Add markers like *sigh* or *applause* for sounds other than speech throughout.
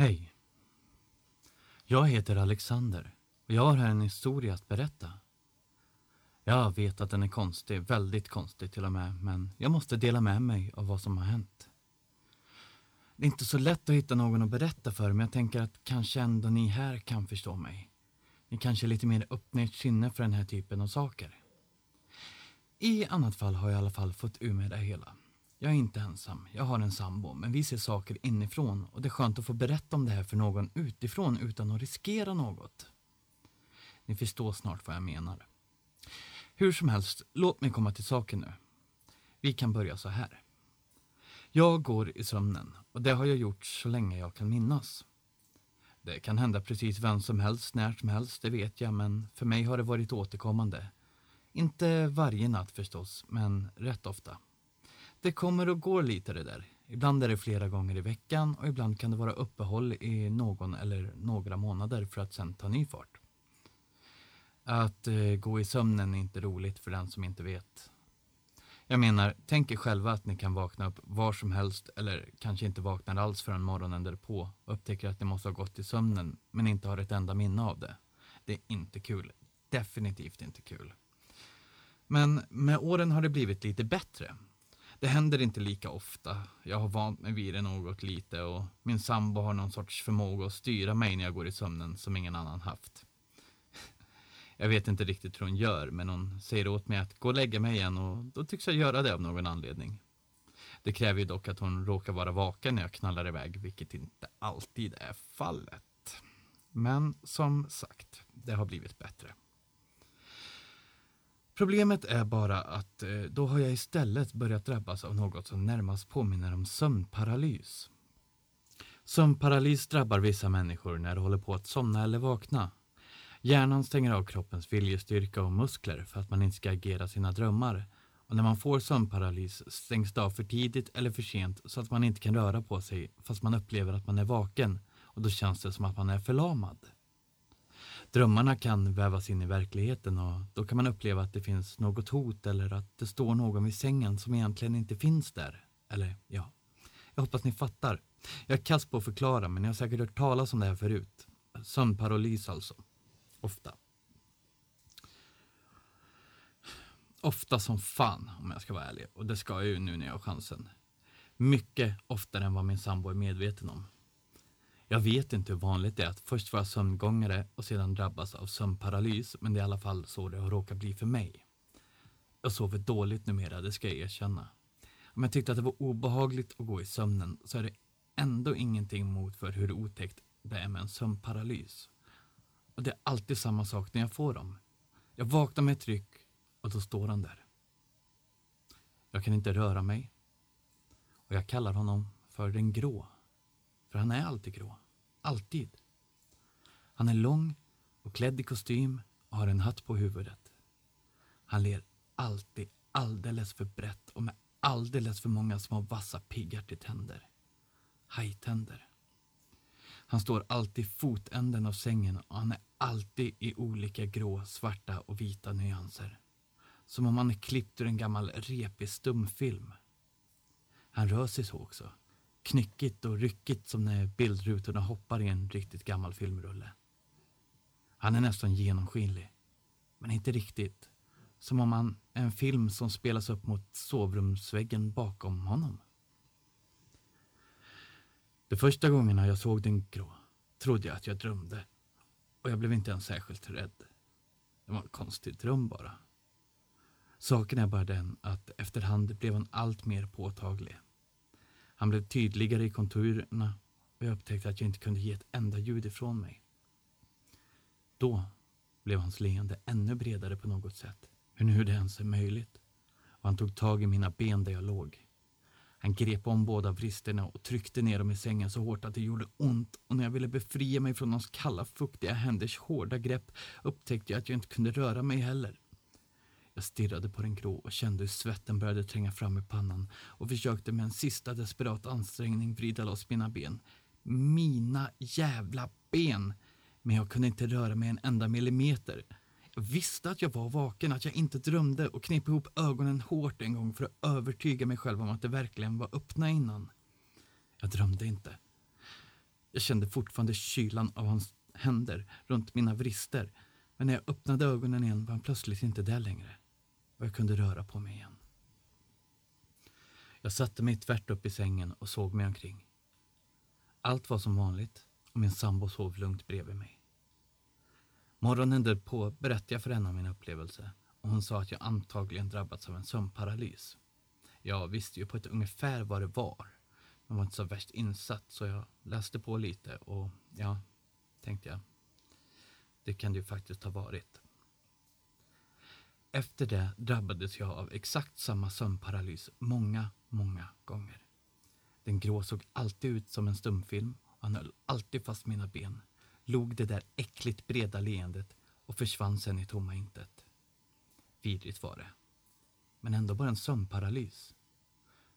Hej. Jag heter Alexander och jag har här en historia att berätta. Jag vet att den är konstig, väldigt konstig till och med, men jag måste dela med mig av vad som har hänt. Det är inte så lätt att hitta någon att berätta för, men jag tänker att kanske ändå ni här kan förstå mig. Ni kanske är lite mer öppna ert sinne för den här typen av saker. I annat fall har jag i alla fall fått ur mig det hela. Jag är inte ensam, jag har en sambo, men vi ser saker inifrån och det är skönt att få berätta om det här för någon utifrån utan att riskera något. Ni förstår snart vad jag menar. Hur som helst, låt mig komma till saken nu. Vi kan börja så här. Jag går i sömnen och det har jag gjort så länge jag kan minnas. Det kan hända precis vem som helst, när som helst, det vet jag, men för mig har det varit återkommande. Inte varje natt förstås, men rätt ofta. Det kommer och går lite det där. Ibland är det flera gånger i veckan och ibland kan det vara uppehåll i någon eller några månader för att sen ta ny fart. Att eh, gå i sömnen är inte roligt för den som inte vet. Jag menar, tänk er själva att ni kan vakna upp var som helst eller kanske inte vaknar alls förrän morgonen därpå och upptäcker att ni måste ha gått i sömnen men inte har ett enda minne av det. Det är inte kul. Definitivt inte kul. Men med åren har det blivit lite bättre. Det händer inte lika ofta. Jag har vant mig vid det något lite och min sambo har någon sorts förmåga att styra mig när jag går i sömnen som ingen annan haft. Jag vet inte riktigt hur hon gör, men hon säger åt mig att gå och lägga mig igen och då tycks jag göra det av någon anledning. Det kräver ju dock att hon råkar vara vaken när jag knallar iväg, vilket inte alltid är fallet. Men som sagt, det har blivit bättre. Problemet är bara att eh, då har jag istället börjat drabbas av något som närmast påminner om sömnparalys. Sömnparalys drabbar vissa människor när de håller på att somna eller vakna. Hjärnan stänger av kroppens viljestyrka och muskler för att man inte ska agera sina drömmar. Och när man får sömnparalys stängs det av för tidigt eller för sent så att man inte kan röra på sig fast man upplever att man är vaken och då känns det som att man är förlamad. Drömmarna kan vävas in i verkligheten och då kan man uppleva att det finns något hot eller att det står någon vid sängen som egentligen inte finns där. Eller ja, jag hoppas ni fattar. Jag är kass på att förklara men ni har säkert hört talas om det här förut. Sömnparalys alltså. Ofta. Ofta som fan om jag ska vara ärlig och det ska jag ju nu när jag har chansen. Mycket oftare än vad min sambo är medveten om. Jag vet inte hur vanligt det är att först vara sömngångare och sedan drabbas av sömnparalys, men det är i alla fall så det har råkat bli för mig. Jag sover dåligt numera, det ska jag erkänna. Om jag tyckte att det var obehagligt att gå i sömnen så är det ändå ingenting mot för hur otäckt det är med en sömnparalys. Och det är alltid samma sak när jag får dem. Jag vaknar med ett tryck och då står han där. Jag kan inte röra mig. Och jag kallar honom för den grå. För han är alltid grå. Alltid. Han är lång och klädd i kostym och har en hatt på huvudet. Han ler alltid alldeles för brett och med alldeles för många små vassa piggar till tänder. Hajtänder. Han står alltid i fotänden av sängen och han är alltid i olika grå, svarta och vita nyanser. Som om han är klippt ur en gammal repig stumfilm. Han rör sig så också knyckigt och ryckigt som när bildrutorna hoppar i en riktigt gammal filmrulle. Han är nästan genomskinlig, men inte riktigt. Som om han är en film som spelas upp mot sovrumsväggen bakom honom. De första gångerna jag såg den grå trodde jag att jag drömde och jag blev inte ens särskilt rädd. Det var en konstig dröm bara. Saken är bara den att efterhand blev han allt mer påtaglig. Han blev tydligare i konturerna och jag upptäckte att jag inte kunde ge ett enda ljud ifrån mig. Då blev hans leende ännu bredare på något sätt, hur nu det ens är möjligt. Och han tog tag i mina ben där jag låg. Han grep om båda vristerna och tryckte ner dem i sängen så hårt att det gjorde ont och när jag ville befria mig från hans kalla, fuktiga händers hårda grepp upptäckte jag att jag inte kunde röra mig heller. Jag stirrade på den grå och kände hur svetten började tränga fram i pannan och försökte med en sista desperat ansträngning vrida loss mina ben. Mina jävla ben! Men jag kunde inte röra mig en enda millimeter. Jag visste att jag var vaken, att jag inte drömde och knep ihop ögonen hårt en gång för att övertyga mig själv om att det verkligen var öppna innan. Jag drömde inte. Jag kände fortfarande kylan av hans händer runt mina vrister. Men när jag öppnade ögonen igen var han plötsligt inte där längre. Och jag kunde röra på mig igen. Jag satte mig tvärt upp i sängen och såg mig omkring. Allt var som vanligt och min sambo sov lugnt bredvid mig. Morgonen därpå berättade jag för henne om min upplevelse och hon sa att jag antagligen drabbats av en sömnparalys. Jag visste ju på ett ungefär vad det var, men var inte så värst insatt så jag läste på lite och ja, tänkte jag, det kan det ju faktiskt ha varit. Efter det drabbades jag av exakt samma sömnparalys många, många gånger. Den grå såg alltid ut som en stumfilm och han höll alltid fast mina ben, log det där äckligt breda leendet och försvann sen i tomma intet. Vidrigt var det. Men ändå bara en sömnparalys.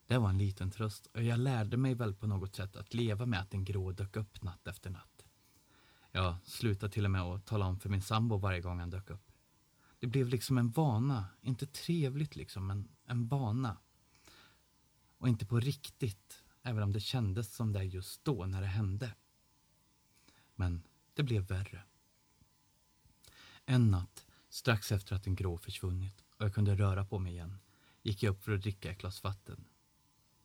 Det var en liten tröst och jag lärde mig väl på något sätt att leva med att den grå dök upp natt efter natt. Jag slutade till och med att tala om för min sambo varje gång han dök upp. Det blev liksom en vana, inte trevligt liksom, men en vana. Och inte på riktigt, även om det kändes som det just då när det hände. Men det blev värre. En natt, strax efter att den grå försvunnit och jag kunde röra på mig igen, gick jag upp för att dricka ett glas vatten.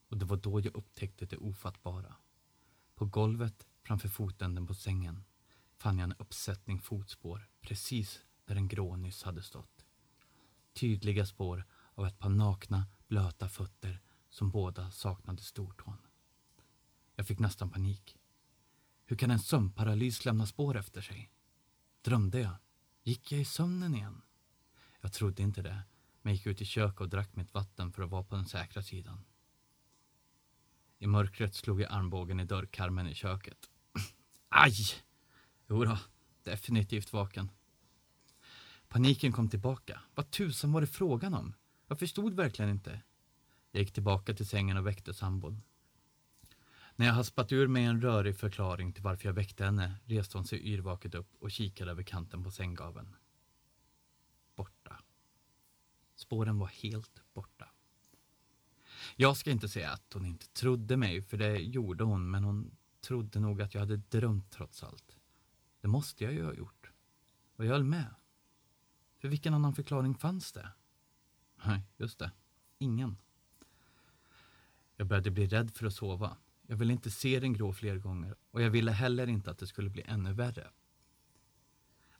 Och det var då jag upptäckte det ofattbara. På golvet framför fotänden på sängen fann jag en uppsättning fotspår precis där en grå nyss hade stått. Tydliga spår av ett par nakna, blöta fötter som båda saknade stortån. Jag fick nästan panik. Hur kan en sömnparalys lämna spår efter sig? Drömde jag? Gick jag i sömnen igen? Jag trodde inte det, men gick ut i köket och drack mitt vatten för att vara på den säkra sidan. I mörkret slog jag armbågen i dörrkarmen i köket. *clears throat* Aj! Jodå, definitivt vaken. Paniken kom tillbaka. Vad tusan var det frågan om? Jag förstod verkligen inte. Jag gick tillbaka till sängen och väckte sambon. När jag haspat ur mig en rörig förklaring till varför jag väckte henne reste hon sig yrvaket upp och kikade över kanten på sänggaveln. Borta. Spåren var helt borta. Jag ska inte säga att hon inte trodde mig, för det gjorde hon, men hon trodde nog att jag hade drömt trots allt. Det måste jag ju ha gjort. Och jag höll med. För vilken annan förklaring fanns det? Nej, just det. Ingen. Jag började bli rädd för att sova. Jag ville inte se den grå fler gånger och jag ville heller inte att det skulle bli ännu värre.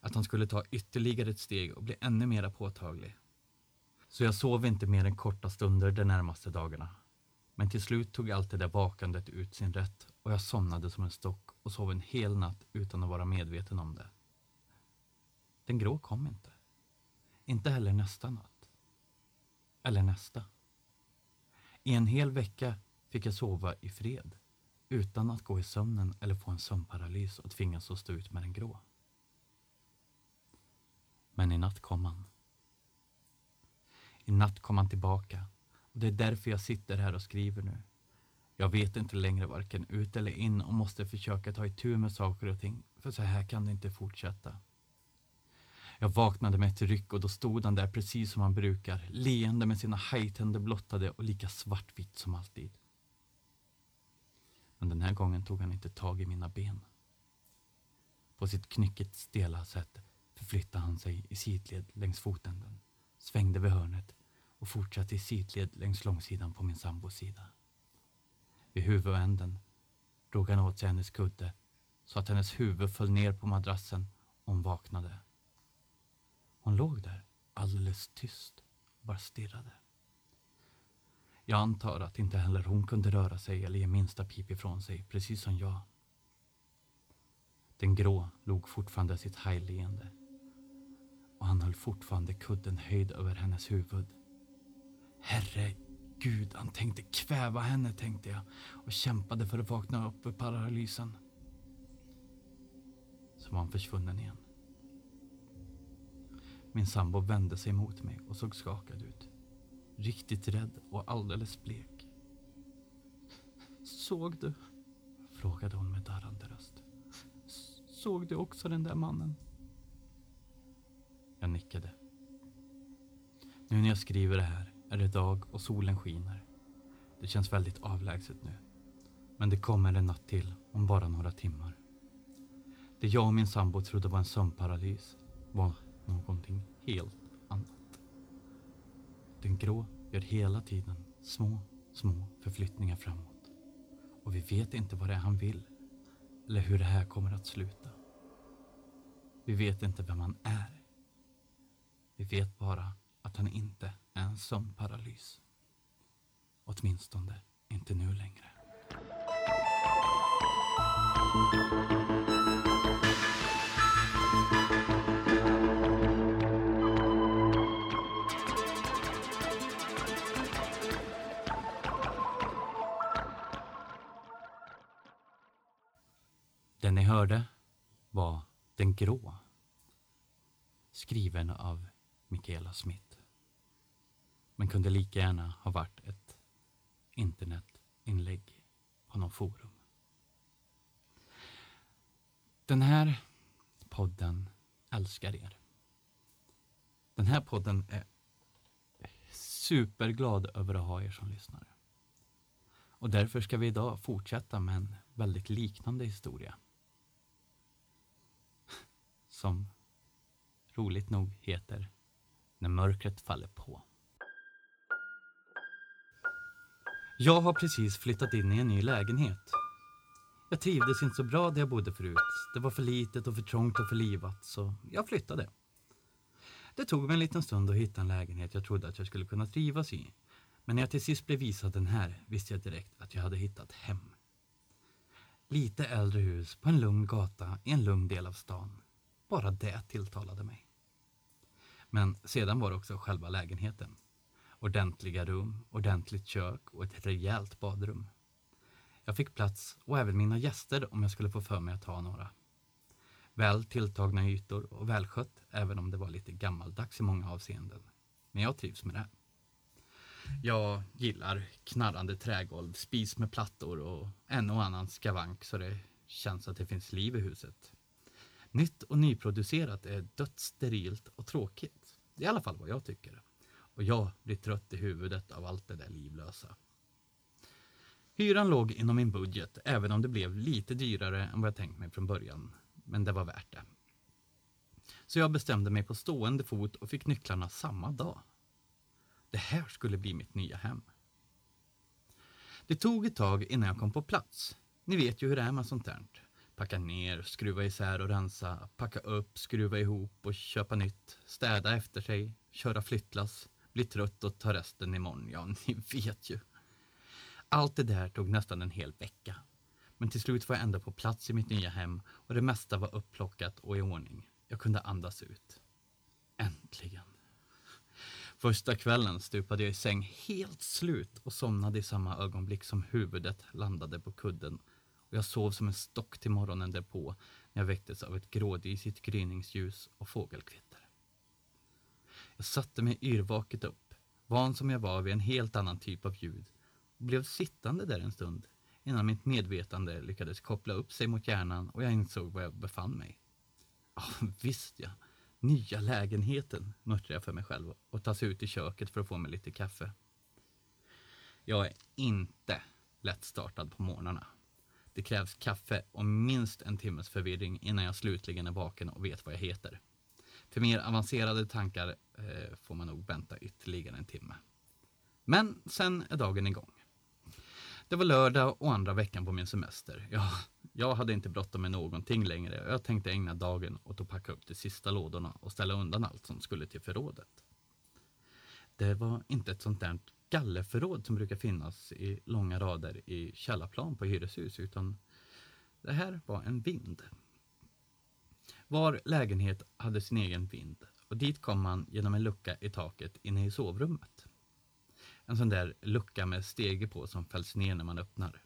Att han skulle ta ytterligare ett steg och bli ännu mera påtaglig. Så jag sov inte mer än korta stunder de närmaste dagarna. Men till slut tog allt det där vakandet ut sin rätt och jag somnade som en stock och sov en hel natt utan att vara medveten om det. Den grå kom inte. Inte heller nästa natt. Eller nästa. I en hel vecka fick jag sova i fred utan att gå i sömnen eller få en sömnparalys och tvingas att stå ut med den grå. Men i natt kom han. I natt kom han tillbaka och det är därför jag sitter här och skriver nu. Jag vet inte längre varken ut eller in och måste försöka ta itu med saker och ting, för så här kan det inte fortsätta. Jag vaknade med ett ryck och då stod han där precis som han brukar, leende med sina hajtänder blottade och lika svartvitt som alltid. Men den här gången tog han inte tag i mina ben. På sitt knyckigt stela sätt förflyttade han sig i sidled längs fotänden, svängde vid hörnet och fortsatte i sidled längs långsidan på min sambos sida. Vid huvudänden drog han åt sig hennes kudde så att hennes huvud föll ner på madrassen och hon vaknade. Hon låg där alldeles tyst och bara stirrade. Jag antar att inte heller hon kunde röra sig eller ge minsta pip ifrån sig, precis som jag. Den grå log fortfarande sitt hajleende och han höll fortfarande kudden höjd över hennes huvud. Herregud, han tänkte kväva henne, tänkte jag och kämpade för att vakna upp ur paralysen. Så var han försvunnen igen. Min sambo vände sig mot mig och såg skakad ut. Riktigt rädd och alldeles blek. Såg du? Frågade hon med darrande röst. Såg du också den där mannen? Jag nickade. Nu när jag skriver det här är det dag och solen skiner. Det känns väldigt avlägset nu. Men det kommer en natt till om bara några timmar. Det jag och min sambo trodde var en sömnparalys var någonting helt annat. Den grå gör hela tiden små, små förflyttningar framåt. Och vi vet inte vad det är han vill eller hur det här kommer att sluta. Vi vet inte vem han är. Vi vet bara att han inte är en sömnparalys. Åtminstone inte nu längre. Hörde var Den grå. Skriven av Michaela Smith. Men kunde lika gärna ha varit ett internetinlägg på någon forum. Den här podden älskar er. Den här podden är superglad över att ha er som lyssnare. Och därför ska vi idag fortsätta med en väldigt liknande historia. Som roligt nog heter När mörkret faller på. Jag har precis flyttat in i en ny lägenhet. Jag trivdes inte så bra där jag bodde förut. Det var för litet och för trångt och för livat, så jag flyttade. Det tog mig en liten stund att hitta en lägenhet jag trodde att jag skulle kunna trivas i. Men när jag till sist blev visad den här visste jag direkt att jag hade hittat hem. Lite äldre hus på en lugn gata i en lugn del av stan. Bara det tilltalade mig. Men sedan var det också själva lägenheten. Ordentliga rum, ordentligt kök och ett rejält badrum. Jag fick plats och även mina gäster om jag skulle få för mig att ta några. Väl tilltagna ytor och välskött även om det var lite gammaldags i många avseenden. Men jag trivs med det. Jag gillar knarrande trägolv, spis med plattor och en och annan skavank så det känns att det finns liv i huset. Nytt och nyproducerat är dödssterilt och tråkigt. Det är i alla fall vad jag tycker. Och jag blir trött i huvudet av allt det där livlösa. Hyran låg inom min budget, även om det blev lite dyrare än vad jag tänkt mig från början. Men det var värt det. Så jag bestämde mig på stående fot och fick nycklarna samma dag. Det här skulle bli mitt nya hem. Det tog ett tag innan jag kom på plats. Ni vet ju hur det är med sånt här. Packa ner, skruva isär och rensa, packa upp, skruva ihop och köpa nytt, städa efter sig, köra flyttlass, bli trött och ta resten imorgon. Ja, *laughs* ni vet ju. Allt det där tog nästan en hel vecka. Men till slut var jag ändå på plats i mitt nya hem och det mesta var upplockat och i ordning. Jag kunde andas ut. Äntligen. Första kvällen stupade jag i säng helt slut och somnade i samma ögonblick som huvudet landade på kudden jag sov som en stock till morgonen därpå när jag väcktes av ett grådisigt gryningsljus och fågelkvitter. Jag satte mig yrvaket upp, van som jag var vid en helt annan typ av ljud och blev sittande där en stund innan mitt medvetande lyckades koppla upp sig mot hjärnan och jag insåg var jag befann mig. Ja, visst ja. Nya lägenheten, muttrade jag för mig själv och tas ut i köket för att få mig lite kaffe. Jag är inte lättstartad på morgnarna. Det krävs kaffe och minst en timmes förvirring innan jag slutligen är vaken och vet vad jag heter. För mer avancerade tankar eh, får man nog vänta ytterligare en timme. Men sen är dagen igång. Det var lördag och andra veckan på min semester. Ja, jag hade inte bråttom med någonting längre och jag tänkte ägna dagen åt att packa upp de sista lådorna och ställa undan allt som skulle till förrådet. Det var inte ett sånt där gallerförråd som brukar finnas i långa rader i källarplan på hyreshus utan det här var en vind. Var lägenhet hade sin egen vind och dit kom man genom en lucka i taket inne i sovrummet. En sån där lucka med stege på som fälls ner när man öppnar.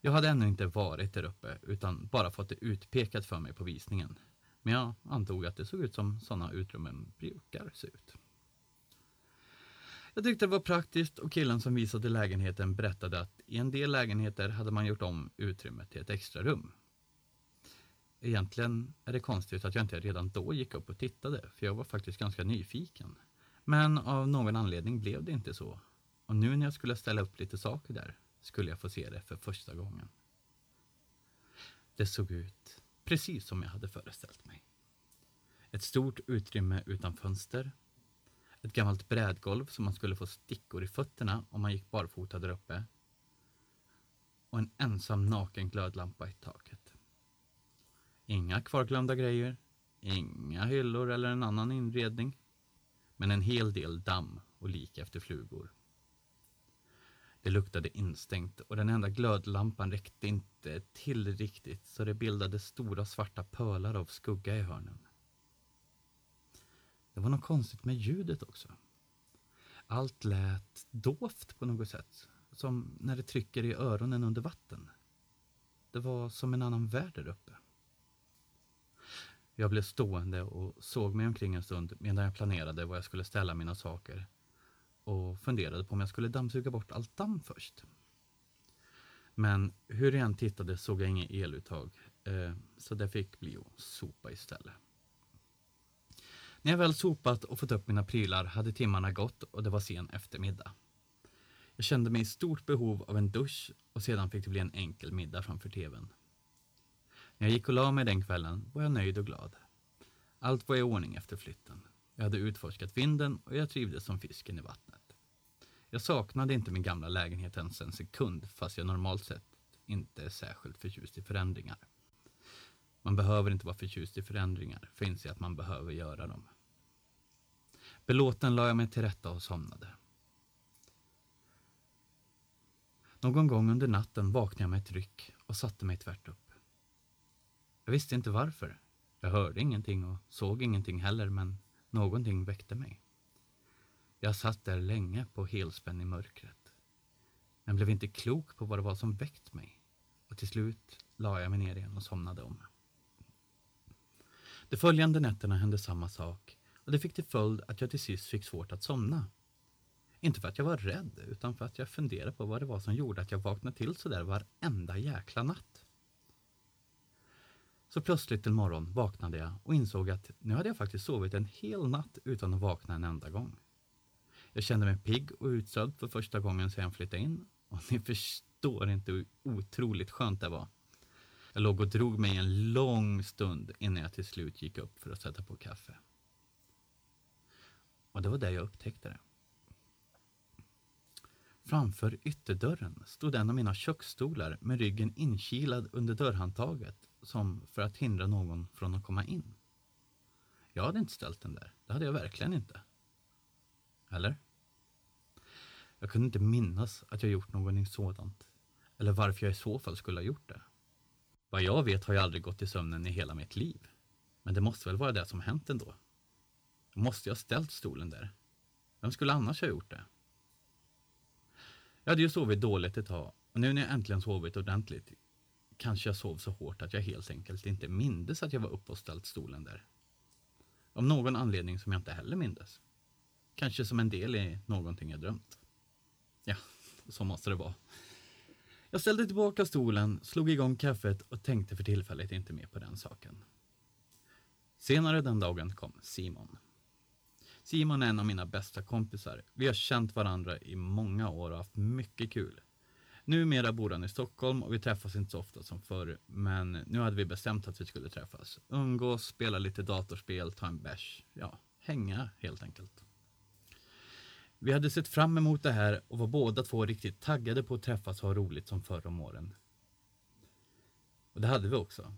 Jag hade ännu inte varit där uppe utan bara fått det utpekat för mig på visningen. Men jag antog att det såg ut som sådana utrymmen brukar se ut. Jag tyckte det var praktiskt och killen som visade lägenheten berättade att i en del lägenheter hade man gjort om utrymmet till ett extra rum. Egentligen är det konstigt att jag inte redan då gick upp och tittade, för jag var faktiskt ganska nyfiken. Men av någon anledning blev det inte så. Och nu när jag skulle ställa upp lite saker där skulle jag få se det för första gången. Det såg ut precis som jag hade föreställt mig. Ett stort utrymme utan fönster. Ett gammalt brädgolv som man skulle få stickor i fötterna om man gick barfota där uppe. Och en ensam naken glödlampa i taket. Inga kvarglömda grejer, inga hyllor eller en annan inredning. Men en hel del damm och lik efter flugor. Det luktade instängt och den enda glödlampan räckte inte till riktigt så det bildade stora svarta pölar av skugga i hörnen. Det var något konstigt med ljudet också. Allt lät dovt på något sätt, som när det trycker i öronen under vatten. Det var som en annan värld där uppe. Jag blev stående och såg mig omkring en stund medan jag planerade var jag skulle ställa mina saker och funderade på om jag skulle dammsuga bort allt damm först. Men hur jag än tittade såg jag inget eluttag, eh, så det fick bli att sopa istället. När jag väl sopat och fått upp mina prylar hade timmarna gått och det var sen eftermiddag. Jag kände mig i stort behov av en dusch och sedan fick det bli en enkel middag framför tvn. När jag gick och la mig den kvällen var jag nöjd och glad. Allt var i ordning efter flytten. Jag hade utforskat vinden och jag trivdes som fisken i vattnet. Jag saknade inte min gamla lägenhet ens en sekund fast jag normalt sett inte är särskilt förtjust i förändringar. Man behöver inte vara förtjust i förändringar för att inse att man behöver göra dem. Belåten la jag mig till rätta och somnade. Någon gång under natten vaknade jag med ett ryck och satte mig tvärt upp. Jag visste inte varför. Jag hörde ingenting och såg ingenting heller, men någonting väckte mig. Jag satt där länge på helspänn i mörkret, men blev inte klok på vad det var som väckt mig och till slut la jag mig ner igen och somnade om. De följande nätterna hände samma sak och det fick till följd att jag till sist fick svårt att somna. Inte för att jag var rädd, utan för att jag funderade på vad det var som gjorde att jag vaknade till sådär varenda jäkla natt. Så plötsligt en morgon vaknade jag och insåg att nu hade jag faktiskt sovit en hel natt utan att vakna en enda gång. Jag kände mig pigg och utsövd för första gången sedan jag flyttade in och ni förstår inte hur otroligt skönt det var. Jag låg och drog mig en lång stund innan jag till slut gick upp för att sätta på kaffe. Och det var där jag upptäckte det. Framför ytterdörren stod en av mina köksstolar med ryggen inkilad under dörrhandtaget som för att hindra någon från att komma in. Jag hade inte ställt den där. Det hade jag verkligen inte. Eller? Jag kunde inte minnas att jag gjort någonting sådant. Eller varför jag i så fall skulle ha gjort det. Vad jag vet har jag aldrig gått i sömnen i hela mitt liv. Men det måste väl vara det som hänt ändå. Då måste jag ställt stolen där. Vem skulle annars ha gjort det? Jag hade ju sovit dåligt ett tag och nu när jag äntligen sovit ordentligt kanske jag sov så hårt att jag helt enkelt inte mindes att jag var uppe och ställt stolen där. Av någon anledning som jag inte heller mindes. Kanske som en del i någonting jag drömt. Ja, så måste det vara. Jag ställde tillbaka stolen, slog igång kaffet och tänkte för tillfället inte mer på den saken. Senare den dagen kom Simon. Simon är en av mina bästa kompisar. Vi har känt varandra i många år och haft mycket kul. Numera bor han i Stockholm och vi träffas inte så ofta som förr, men nu hade vi bestämt att vi skulle träffas. Umgås, spela lite datorspel, ta en bärs. Ja, hänga helt enkelt. Vi hade sett fram emot det här och var båda två riktigt taggade på att träffas och ha roligt som förr om åren. Och det hade vi också.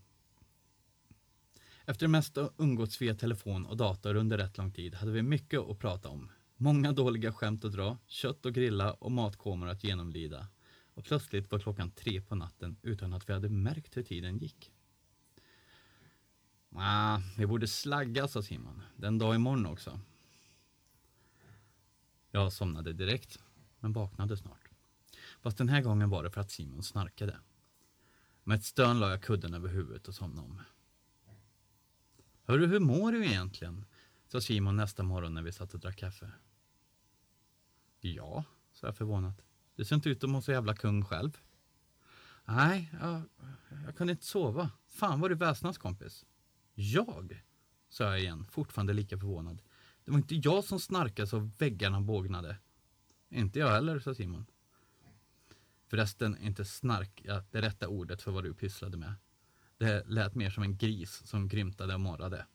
Efter det mesta umgåtts via telefon och dator under rätt lång tid hade vi mycket att prata om. Många dåliga skämt att dra, kött att grilla och matkomor att genomlida. Och plötsligt var klockan tre på natten utan att vi hade märkt hur tiden gick. Ah, vi borde slagga, sa Simon. Den dag imorgon också. Jag somnade direkt, men vaknade snart. Fast den här gången var det för att Simon snarkade. Med ett stön la jag kudden över huvudet och somnade om. Hörru, hur mår du egentligen? sa Simon nästa morgon när vi satt och drack kaffe. Ja, sa jag förvånat. Du ser inte ut att må så jävla kung själv. Nej, jag, jag kunde inte sova. Fan vad du väsnas kompis. Jag? sa jag igen, fortfarande lika förvånad. Det var inte jag som snarkade så väggarna bågnade. Inte jag heller, sa Simon. Förresten är inte snark ja, det rätta ordet för vad du pysslade med. Det lät mer som en gris som grymtade och morrade.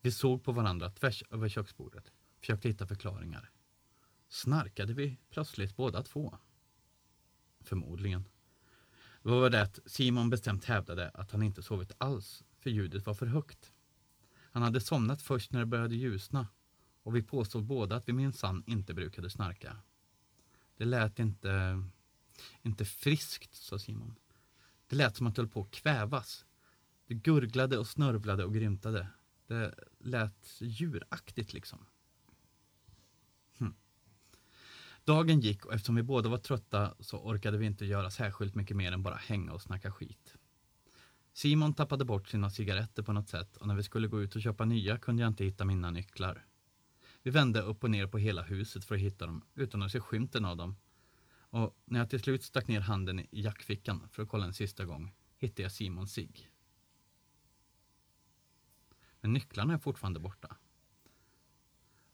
Vi såg på varandra tvärs över köksbordet, försökte hitta förklaringar. Snarkade vi plötsligt båda två? Förmodligen. Det var det att Simon bestämt hävdade att han inte sovit alls, för ljudet var för högt. Han hade somnat först när det började ljusna och vi påstod båda att vi minsann inte brukade snarka. Det lät inte, inte friskt, sa Simon. Det lät som att det höll på att kvävas. Det gurglade och snörvlade och grymtade. Det lät djuraktigt liksom. Hm. Dagen gick och eftersom vi båda var trötta så orkade vi inte göra särskilt mycket mer än bara hänga och snacka skit. Simon tappade bort sina cigaretter på något sätt och när vi skulle gå ut och köpa nya kunde jag inte hitta mina nycklar. Vi vände upp och ner på hela huset för att hitta dem utan att se skymten av dem. Och när jag till slut stack ner handen i jackfickan för att kolla en sista gång hittade jag Simons cigg. Men nycklarna är fortfarande borta.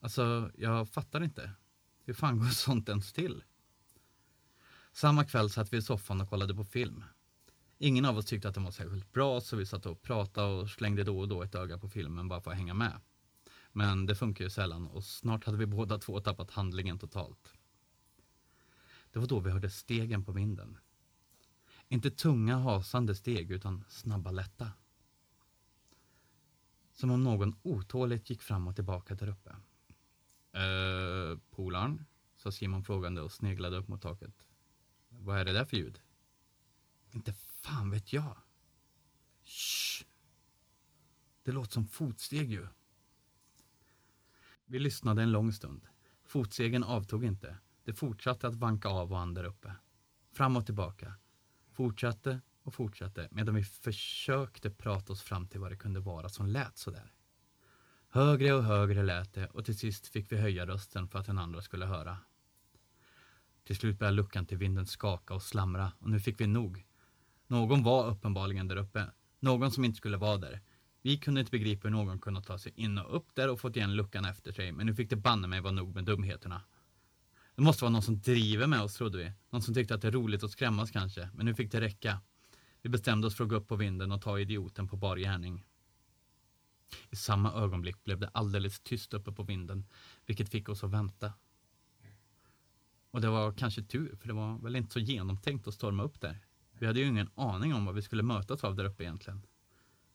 Alltså, jag fattar inte. Hur fan går *laughs* sånt ens till? Samma kväll satt vi i soffan och kollade på film. Ingen av oss tyckte att den var särskilt bra så vi satt och pratade och slängde då och då ett öga på filmen bara för att hänga med. Men det funkar ju sällan och snart hade vi båda två tappat handlingen totalt. Det var då vi hörde stegen på vinden. Inte tunga hasande steg utan snabba lätta. Som om någon otåligt gick fram och tillbaka där uppe. Eh, polarn? sa Simon frågande och sneglade upp mot taket. Vad är det där för ljud? Inte fan vet jag. Shh. Det låter som fotsteg ju. Vi lyssnade en lång stund. Fotstegen avtog inte. Det fortsatte att vanka av och an där uppe. Fram och tillbaka. Fortsatte och fortsatte medan vi försökte prata oss fram till vad det kunde vara som lät så där. Högre och högre lät det och till sist fick vi höja rösten för att den andra skulle höra. Till slut började luckan till vinden skaka och slamra och nu fick vi nog. Någon var uppenbarligen där uppe. Någon som inte skulle vara där. Vi kunde inte begripa hur någon kunde ta sig in och upp där och fått igen luckan efter sig, men nu fick det banne mig vara nog med dumheterna. Det måste vara någon som driver med oss, trodde vi. Någon som tyckte att det är roligt att skrämmas kanske, men nu fick det räcka. Vi bestämde oss för att gå upp på vinden och ta idioten på bar gärning. I samma ögonblick blev det alldeles tyst uppe på vinden, vilket fick oss att vänta. Och det var kanske tur, för det var väl inte så genomtänkt att storma upp där. Vi hade ju ingen aning om vad vi skulle mötas av där uppe egentligen.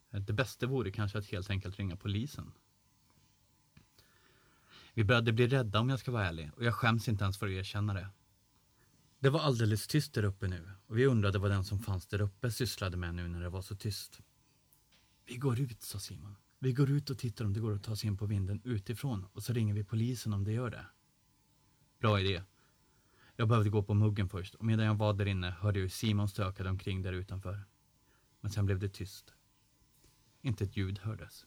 Det bästa vore kanske att helt enkelt ringa polisen. Vi började bli rädda om jag ska vara ärlig och jag skäms inte ens för att erkänna det. Det var alldeles tyst där uppe nu och vi undrade vad den som fanns där uppe sysslade med nu när det var så tyst. Vi går ut, sa Simon. Vi går ut och tittar om det går att ta sig in på vinden utifrån och så ringer vi polisen om det gör det. Bra idé. Jag behövde gå på muggen först och medan jag var där inne hörde jag hur Simon stökade omkring där utanför. Men sen blev det tyst. Inte ett ljud hördes.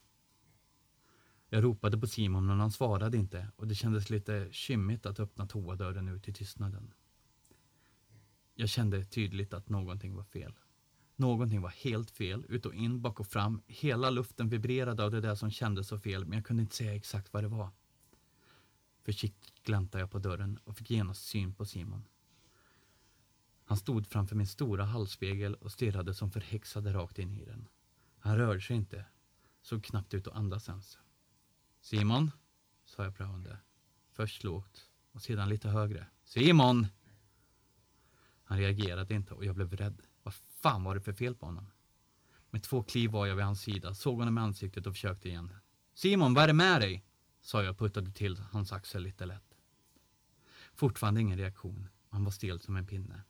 Jag ropade på Simon men han svarade inte och det kändes lite kymmigt att öppna toadörren ut i tystnaden. Jag kände tydligt att någonting var fel. Någonting var helt fel, ut och in, bak och fram. Hela luften vibrerade av det där som kändes så fel men jag kunde inte säga exakt vad det var. Försiktigt gläntade jag på dörren och fick genast syn på Simon. Han stod framför min stora halsspegel och stirrade som förhäxade rakt in i den. Han rörde sig inte, såg knappt ut att andas ens. Simon, sa jag prövande. Först lågt och sedan lite högre. Simon! Han reagerade inte och jag blev rädd. Vad fan var det för fel på honom? Med två kliv var jag vid hans sida, såg honom i ansiktet och försökte igen. Simon, vad är det med dig? sa jag och puttade till hans axel lite lätt. Fortfarande ingen reaktion. Han var stel som en pinne.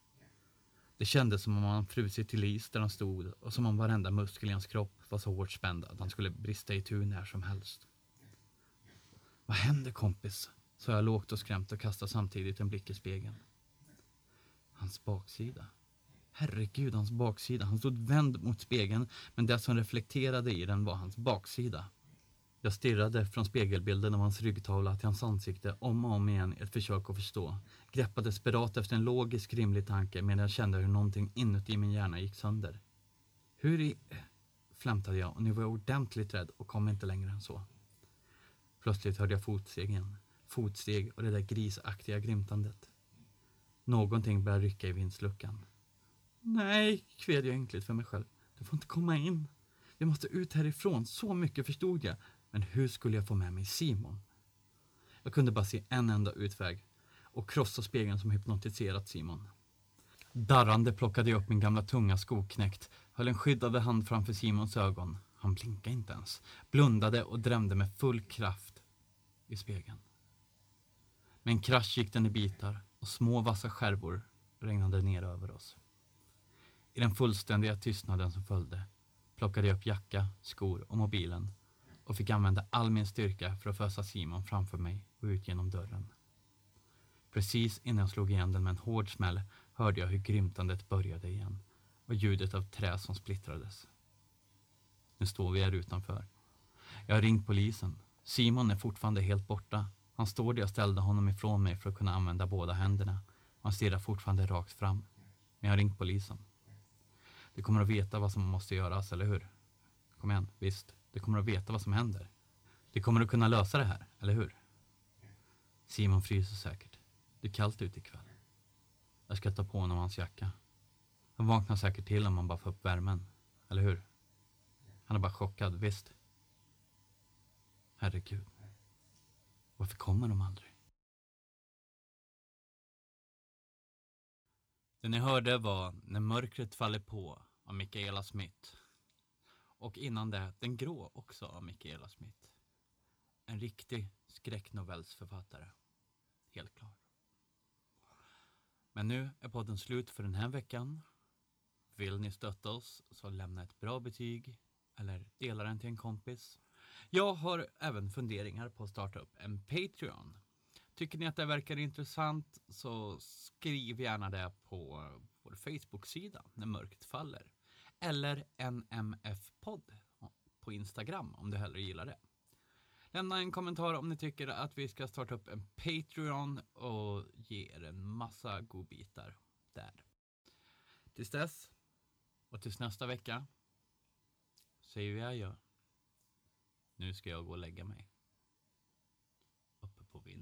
Det kändes som om han frusit till is där han stod och som om varenda muskel i hans kropp var så hårt spänd att han skulle brista i tur när som helst. Vad händer kompis? sa jag lågt och skrämt och kastade samtidigt en blick i spegeln. Hans baksida. Herregud, hans baksida. Han stod vänd mot spegeln, men det som reflekterade i den var hans baksida. Jag stirrade från spegelbilden av hans ryggtavla till hans ansikte om och om igen i ett försök att förstå. Greppade desperat efter en logisk, rimlig tanke medan jag kände hur någonting inuti min hjärna gick sönder. Hur i... flämtade jag och nu var jag ordentligt rädd och kom inte längre än så. Plötsligt hörde jag fotsteg igen. Fotsteg och det där grisaktiga grymtandet. Någonting började rycka i vindsluckan. Nej, kved jag ynkligt för mig själv. Du får inte komma in. Vi måste ut härifrån, så mycket förstod jag. Men hur skulle jag få med mig Simon? Jag kunde bara se en enda utväg och krossa spegeln som hypnotiserat Simon. Darrande plockade jag upp min gamla tunga skoknäckt, höll en skyddande hand framför Simons ögon. Han blinkade inte ens, blundade och drämde med full kraft i spegeln. Med en krasch gick den i bitar och små vassa skärvor regnade ner över oss. I den fullständiga tystnaden som följde plockade jag upp jacka, skor och mobilen och fick använda all min styrka för att fösa Simon framför mig och ut genom dörren. Precis innan jag slog igen den med en hård smäll hörde jag hur grymtandet började igen och ljudet av trä som splittrades. Nu står vi här utanför. Jag har ringt polisen. Simon är fortfarande helt borta. Han står där jag ställde honom ifrån mig för att kunna använda båda händerna. Han stirrar fortfarande rakt fram. Men jag har ringt polisen. Du kommer att veta vad som måste göras, eller hur? Kom igen, visst. Du kommer att veta vad som händer. Du kommer att kunna lösa det här, eller hur? Simon fryser säkert. Det är kallt ute ikväll. Jag ska ta på honom hans jacka. Han vaknar säkert till om man bara får upp värmen, eller hur? Han är bara chockad, visst. Herregud. Varför kommer de aldrig? Det ni hörde var När mörkret faller på av Michaela Smith. Och innan det Den grå också av Michaela Smith. En riktig skräcknovellsförfattare. Helt klar. Men nu är podden slut för den här veckan. Vill ni stötta oss så lämna ett bra betyg eller dela den till en kompis. Jag har även funderingar på att starta upp en Patreon. Tycker ni att det verkar intressant så skriv gärna det på vår Facebook-sida när mörkret faller. Eller NMF-podd på Instagram om du hellre gillar det. Lämna en kommentar om ni tycker att vi ska starta upp en Patreon och ge er en massa godbitar där. Tills dess och tills nästa vecka säger vi adjö. Nu ska jag gå och lägga mig. Uppe på vinden.